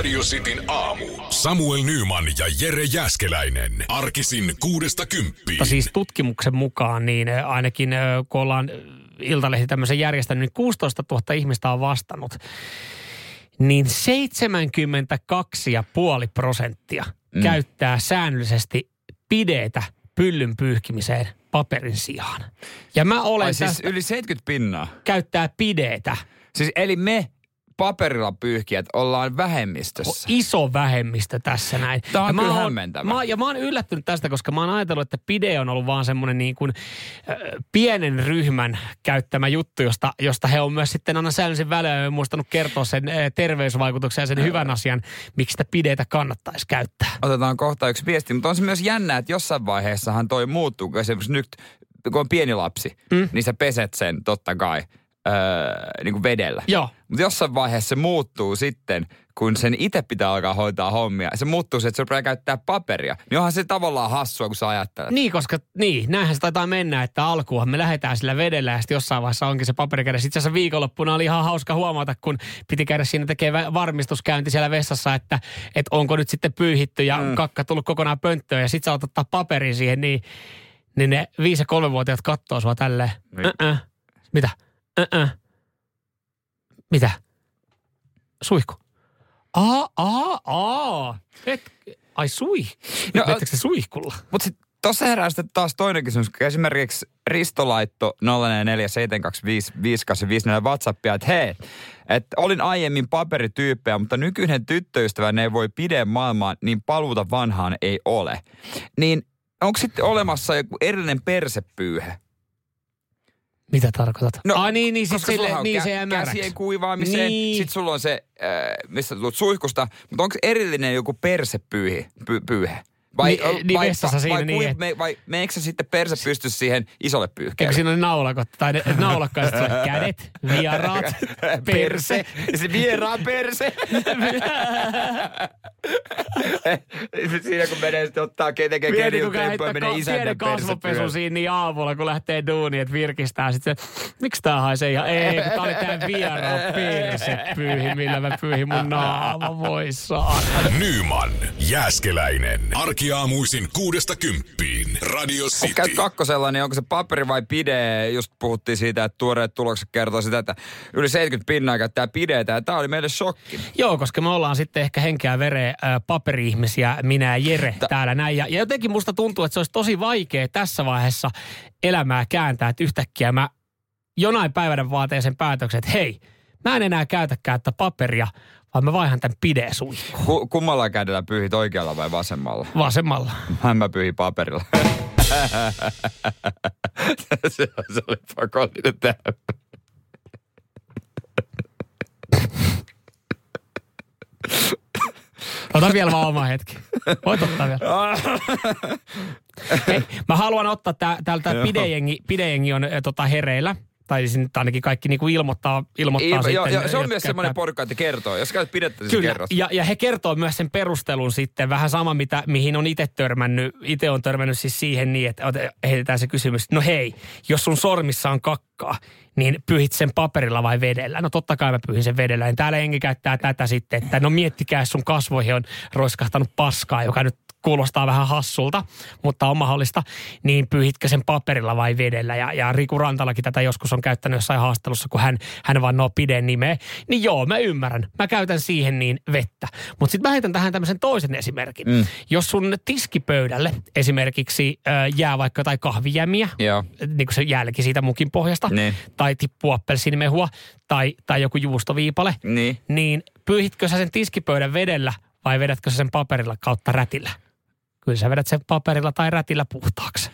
Radio Cityn aamu. Samuel Nyman ja Jere Jäskeläinen. Arkisin kuudesta kymppiin. Mutta siis tutkimuksen mukaan, niin ainakin kun ollaan Iltalehti tämmöisen järjestänyt, niin 16 000 ihmistä on vastannut. Niin 72,5 prosenttia mm. käyttää säännöllisesti pideitä pyllyn pyyhkimiseen paperin sijaan. Ja mä olen Ai siis yli 70 pinnaa. Käyttää pideitä. Siis eli me paperilla pyyhkijät ollaan vähemmistössä. Iso vähemmistö tässä näin. Tämä on ja kyllä mä oon, hämmentävää. mä, ja mä oon yllättynyt tästä, koska mä oon ajatellut, että pide on ollut vaan semmoinen niin kuin, äh, pienen ryhmän käyttämä juttu, josta, josta he on myös sitten aina säännöllisen välein muistanut kertoa sen äh, terveysvaikutuksen ja sen hyvän asian, miksi sitä pideitä kannattaisi käyttää. Otetaan kohta yksi viesti, mutta on se myös jännä, että jossain vaiheessahan toi muuttuu, kun esimerkiksi nyt, kun on pieni lapsi, mm. niin sä peset sen totta kai öö, niin kuin vedellä. Joo. Mutta jossain vaiheessa se muuttuu sitten, kun sen itse pitää alkaa hoitaa hommia. Se muuttuu se, että se rupeaa käyttää paperia. Niin onhan se tavallaan hassua, kun sä ajattelet. Niin, koska niin, näinhän se taitaa mennä, että alkuun me lähdetään sillä vedellä ja sitten jossain vaiheessa onkin se paperi kädessä. Itse asiassa viikonloppuna oli ihan hauska huomata, kun piti käydä siinä tekemään varmistuskäynti siellä vessassa, että, että onko nyt sitten pyyhitty ja mm. kakka tullut kokonaan pönttöön ja sitten sä ottaa paperin siihen, niin, niin ne viisi- ja kolmevuotiaat kattoo sua tälleen. Niin. Äh-äh. Mitä? Äh-äh. Mitä? Suihku. Aa, aa, aa. Et, ai sui. No, No, se suihkulla? Mutta sitten tuossa herää sitten taas toinen kysymys. Esimerkiksi Risto laitto 0447255854 WhatsAppia, että hei, että olin aiemmin paperityyppejä, mutta nykyinen tyttöystäväni ei voi pideen maailmaan, niin paluuta vanhaan ei ole. Niin onko sitten olemassa joku erillinen persepyyhe? Mitä tarkoitat? No, Ai niin, niin, siis sille, sulla on niin kä- se jää Käsien kuivaamiseen, Niin. sitten sulla on se, äh, mistä tulet suihkusta, mutta onko erillinen joku persepyyhe? Py, pyyhe? Niin, niin vessassa vai, siinä vai, niin, että- me, vai meneekö se sitten perse pysty siihen isolle Eikö pyyhkeelle? siinä ole naulakot, tai ne- naulakkaiset kädet, vieraat, perse. se vieraan perse. siinä kun menee sitten ottaa ketenkin heittää menee kasvopesun persepyyhe. siinä niin aamulla, kun lähtee duuniin, että virkistää. Sitten se, miksi tää haisee ihan, ei, kun tää oli tää vieraan perse pyyhi, millä mä pyyhin mun naama, voi saa. Nyman, Jääskeläinen. Arkiaamuisin kuudesta kymppiin. Radio Kun City. käyt kakkosella, niin onko se paperi vai pide? Just puhuttiin siitä, että tuoreet tulokset kertoo sitä, että yli 70 pinnaa käyttää pideitä. Ja tämä oli meille shokki. Joo, koska me ollaan sitten ehkä henkeä vereä äh, paperi-ihmisiä, minä ja Jere Ta- täällä näin. Ja, ja jotenkin musta tuntuu, että se olisi tosi vaikea tässä vaiheessa elämää kääntää, että yhtäkkiä mä jonain päivänä vaan teen sen päätöksen, että hei, mä en enää käytäkään tätä paperia, vaan mä vaihan tämän pidesuihkuun Ku, kummalla kädellä pyyhit oikealla vai vasemmalla? vasemmalla. Mä, mä pyyhin paperilla. se, se oli pakollinen tähän. Ota vielä vaan oma hetki. Voit ottaa vielä. Hei, mä haluan ottaa tää, täältä pidejengi, pidejengi on ö, tota, hereillä. Tai siis nyt ainakin kaikki niinku ilmoittaa, ilmoittaa Joo, sitten. joo, joo, se on myös semmoinen porukka, että kertoo. Jos käyt pidettä, siis Kyllä, ja, ja he kertoo myös sen perustelun sitten, vähän sama, mitä, mihin on itse törmännyt. Itse on törmännyt siis siihen niin, että heitetään se kysymys, no hei, jos sun sormissa on kakkaa, niin pyyhit sen paperilla vai vedellä? No totta kai mä pyyhin sen vedellä. Ja täällä henki käyttää tätä sitten, että no miettikää, jos sun kasvoihin on roiskahtanut paskaa, joka nyt kuulostaa vähän hassulta, mutta on mahdollista, niin pyyhitkö sen paperilla vai vedellä? Ja, ja Riku Rantalakin tätä joskus on käyttänyt jossain haastelussa, kun hän, hän vannoo piden nimeä. Niin joo, mä ymmärrän. Mä käytän siihen niin vettä. Mutta sitten mä heitän tähän tämmöisen toisen esimerkin. Mm. Jos sun tiskipöydälle esimerkiksi äh, jää vaikka jotain kahvijämiä, Joo. niin kuin se jälki siitä mukin pohjasta, Niin. tai tippuu appelsiinimehua, tai, tai joku juustoviipale, Niin. niin pyyhitkö sä sen tiskipöydän vedellä vai vedätkö sä sen paperilla kautta rätillä? Kyllä sä vedät sen paperilla tai rätillä puhtaaksi.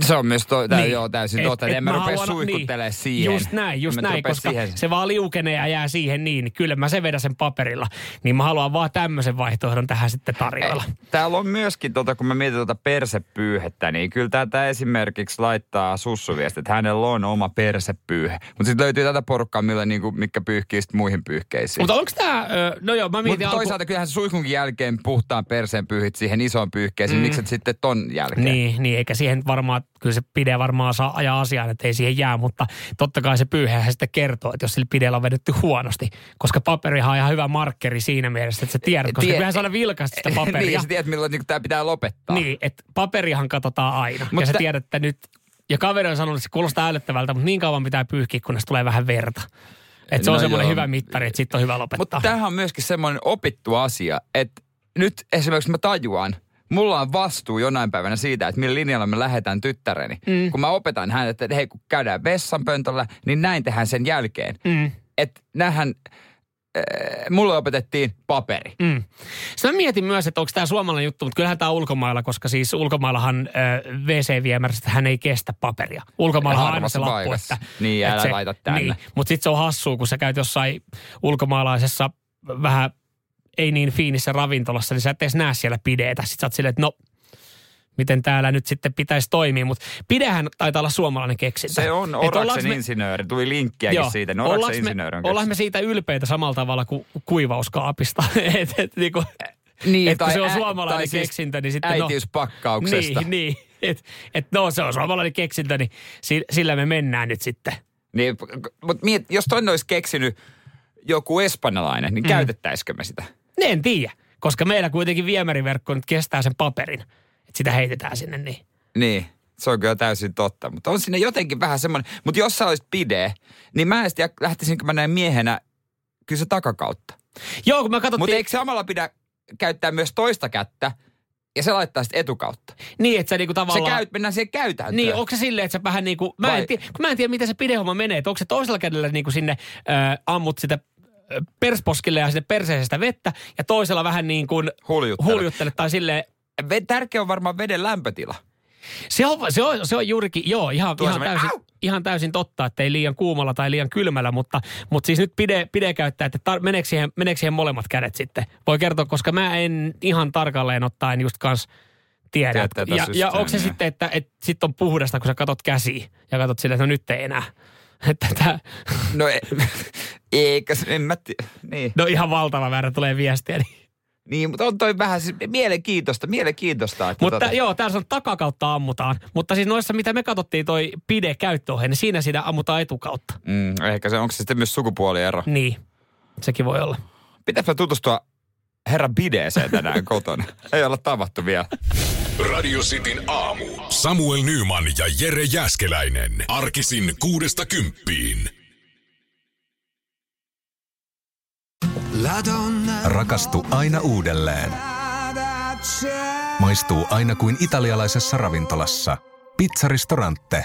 Se on myös to, tää, Niin. joo, täysin Et- totta. et En mä mä rupea suihkuttelemaan niin. siihen. Just näin, just Mä näin, koska siihen. se vaan liukenee ja jää siihen niin. niin Kyllä mä sen vedän sen paperilla. Niin mä haluan vaan tämmöisen vaihtoehdon tähän sitten tarjoilla. Täällä on myöskin, tota, kun mä mietin tuota persepyyhettä, niin kyllä tätä esimerkiksi laittaa sussuviesti, että hänellä on oma persepyyhe. Mutta sitten löytyy tätä porukkaa, millä, niinku, mikä pyyhkii sit muihin pyyhkeisiin. Mutta onko tämä, no joo, mä mietin Mutta alku- toisaalta kyllähän se suihkunkin jälkeen puhtaan perseen pyyhit siihen isoon pyyhkeeseen. Mm. Miksi et sitten ton jälkeen? Niin, niin, eikä siihen varmaan, kyllä se pide varmaan saa ajaa asiaan, että ei siihen jää, mutta totta kai se pyyhehän sitten kertoo, että jos sillä pideellä on vedetty huonosti, koska paperihan on ihan hyvä markkeri siinä mielessä, että sä tiedät, koska Tie- kyllähän saada vilkaista sitä niin, paperia. ja sä tiedät, milloin niin tämä pitää lopettaa. Niin, että paperihan katsotaan aina. Mut ja sä tiedät, että nyt, ja kaveri on sanonut, että se kuulostaa älyttävältä, mutta niin kauan pitää pyyhkiä, kunnes tulee vähän verta. Että se No on semmoinen joo. hyvä mittari, että sitten on hyvä lopettaa. Mutta tämähän on myöskin semmoinen opittu asia, että nyt esimerkiksi mä tajuan, mulla on vastuu jonain päivänä siitä, että millä linjalla me lähdetään tyttäreni. Mm. Kun mä opetan hänelle, että hei, kun käydään vessanpöntöllä, niin näin tehdään sen jälkeen. Mm. Että nähän, äh, mulle opetettiin paperi. Mm. Sitten mä mietin myös, että onko tämä suomalainen juttu, mutta kyllähän tämä ulkomailla, koska siis ulkomaillahan äh, WC-viemärissä hän ei kestä paperia. Ulkomailla on aina se lappu, paikassa. että... Niin, että älä se, laita tänne. Niin, mutta sitten se on hassua, kun sä käyt jossain ulkomaalaisessa vähän ei niin fiinissä ravintolassa, niin sä et edes näe siellä pideetä. Sitten sä oot silleen, että no, miten täällä nyt sitten pitäisi toimia. Mutta pidehän taitaa olla suomalainen keksintö. Se on Et ollaanko Oraksen me- insinööri. Tuli linkkiäkin siitä. No ollaanko Oraksen me, insinööri on ollaanko me keksinyt. siitä ylpeitä samalla tavalla kuin kuivauskaapista? et, et, niinku, Niin, että kun se on ä- suomalainen tai siis keksintö, niin sitten äitiyspakkauksesta. No, niin, niin. Et, et no se on suomalainen keksintö, niin si- sillä me mennään nyt sitten. Niin, mutta miet, jos toinen olisi keksinyt joku espanjalainen, niin mm. käytettäisikö me sitä? En tiedä, koska meillä kuitenkin viemäriverkko nyt kestää sen paperin. Että sitä heitetään sinne niin. Niin, se on kyllä täysin totta. Mutta on siinä jotenkin vähän semmoinen, mutta jos sä olisit pide, niin mä en tiedä, lähtisinkö mä näin miehenä kyllä se takakautta. Joo, kun mä katsottiin... Mutta eikö samalla pidä käyttää myös toista kättä ja se laittaa sitten etukautta? Niin, että sä niinku Se tavallaan... käy, mennään siihen käytäntöön. Niin, onko se silleen, että sä vähän niin kuin, mä Vai- en, tiedä, kun mä en tiedä, miten se pidehomma menee, että onko se toisella kädellä niin kuin sinne äh, ammut sitä persposkille ja sinne perseestä vettä ja toisella vähän niin kuin Huljuttele. huljuttele tai silleen, Tärkeä on varmaan veden lämpötila. se on, se on, se on juurikin, joo, ihan, Tuo ihan, semmoinen, täysin, au! ihan täysin totta, että ei liian kuumalla tai liian kylmällä, mutta, mutta siis nyt pide, pide käyttää, että tar, meneekö, siihen, meneekö siihen molemmat kädet sitten. Voi kertoa, koska mä en ihan tarkalleen ottaen just kans tiedä. Ja, tätä ja, ja onko se sitten, että, että sit on puhdasta, kun sä katot käsiä ja katot silleen, että no nyt ei enää. Että tää, No e- eikä, se- en mä tiedä. Niin. no ihan valtava määrä tulee viestiä. Niin. niin, mutta on toi vähän siis mielenkiintoista, mielenkiintoista. Että Mutta tota, joo, täällä on takakautta ammutaan. Mutta siis noissa, mitä me katsottiin toi pide käyttöohje, niin siinä sitä ammutaan etukautta. mm, ehkä se, onko se sitten myös sukupuoliero? Niin, sekin voi olla. Pitäisikö tutustua herra Bideeseen tänään kotona? Ei olla tavattu vielä. Radio Cityn aamu. Samuel Nyman ja Jere Jäskeläinen. Arkisin kuudesta kymppiin. Rakastu aina uudelleen. Maistuu aina kuin italialaisessa ravintolassa. Pizzaristorante.